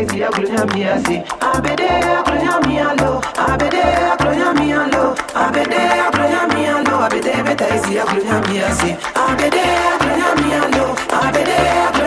eyes, ya gloria mi asi. Abede ya gloria mi alo, abede ya gloria mi alo, abede ya gloria mi alo, abede beta eyes, ya gloria mi asi. be ya gloria mi alo, abede ya gloria be alo.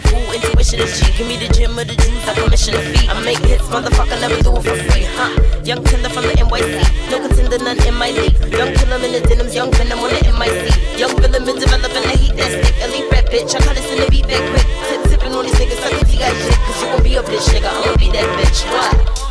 intuition is G. Give me the gym or the juice, I commission a fee. I make hits, motherfucker, let me do it for free, huh? Young tender from the NYC, no contender, none in my league. Young killer in the denims, young venom on the MIC. Young villain been developing the heat that's thick, elite rap bitch. I cut this in the beat that quick. Tip tipping on these niggas, I if you got shit, cause you gon' be a bitch, nigga. I'ma be that bitch. Why?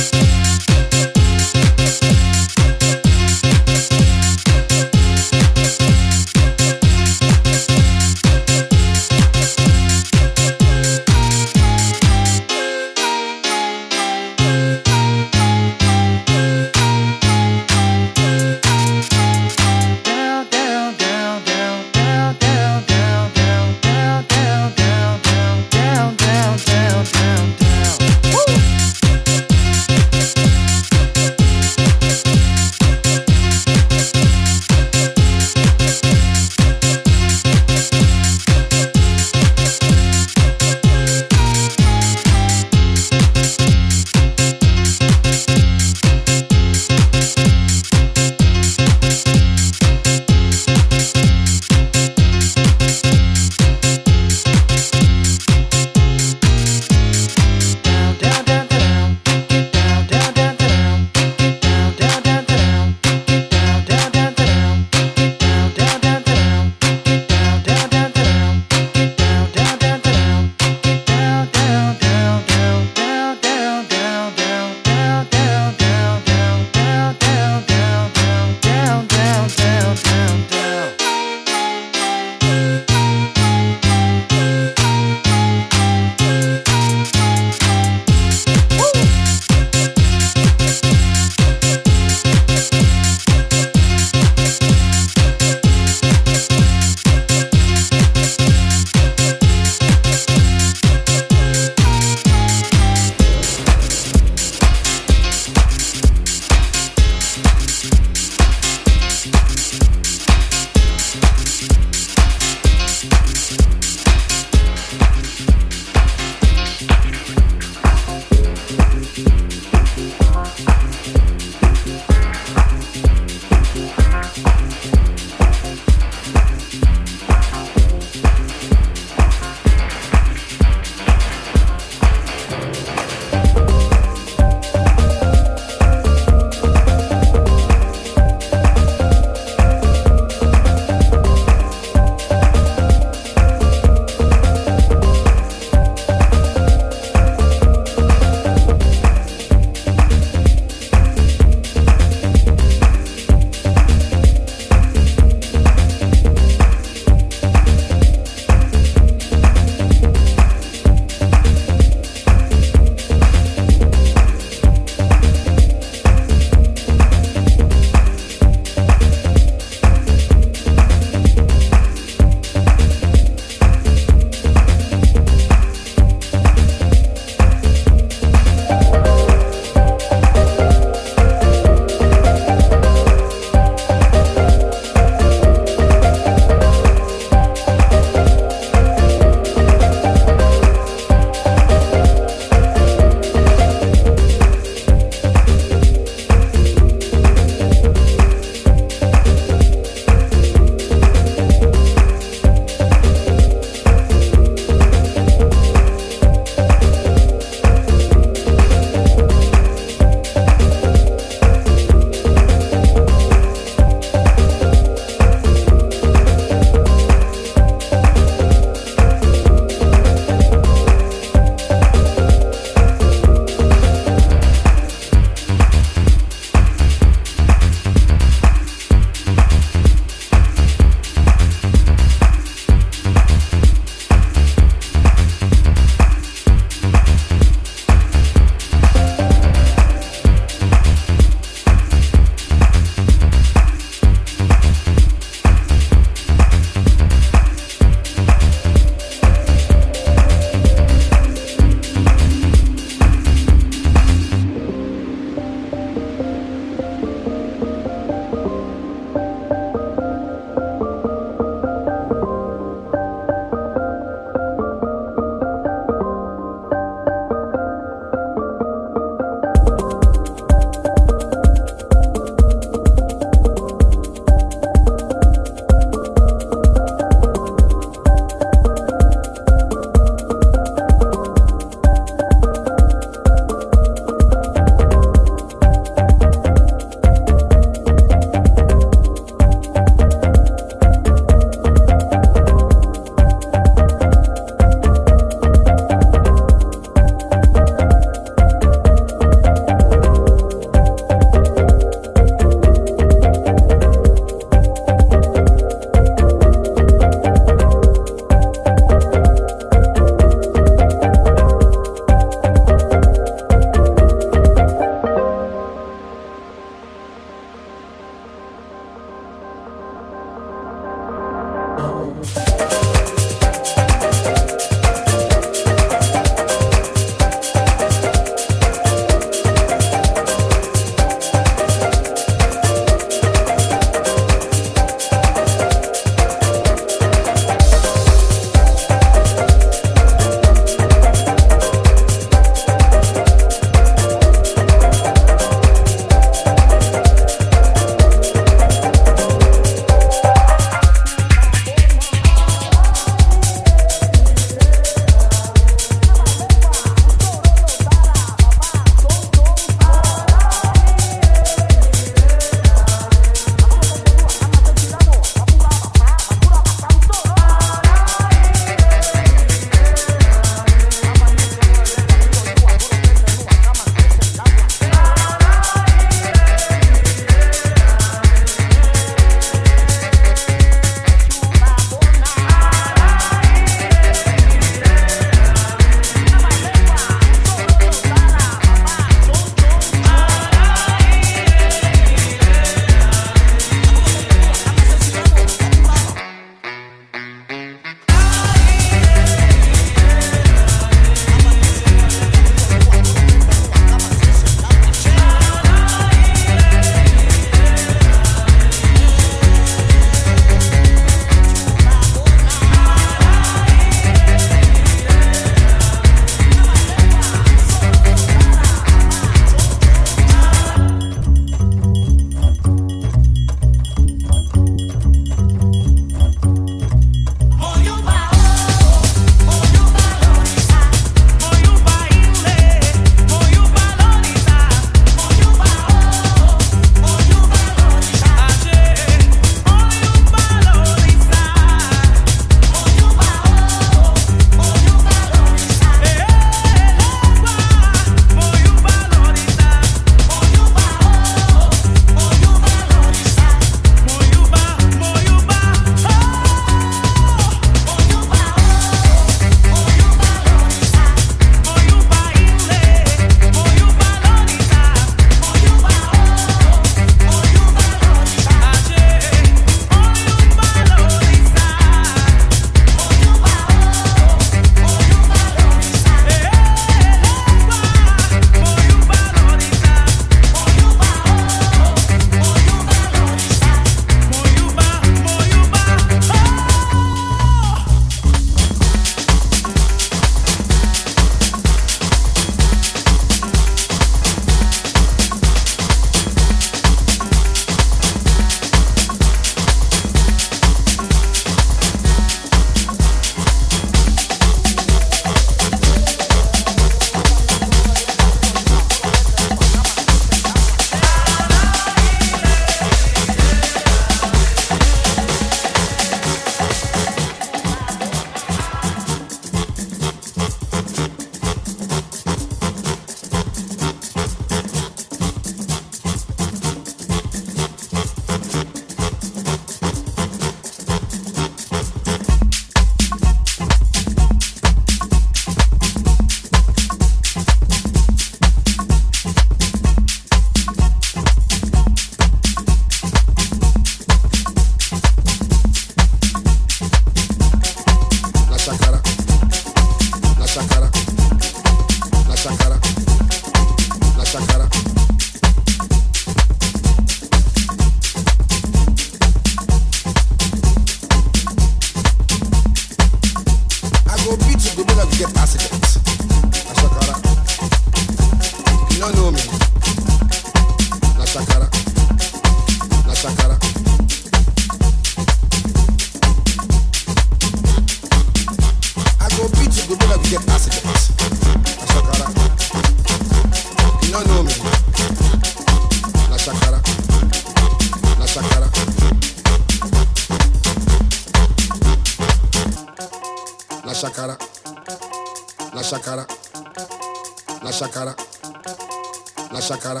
sacará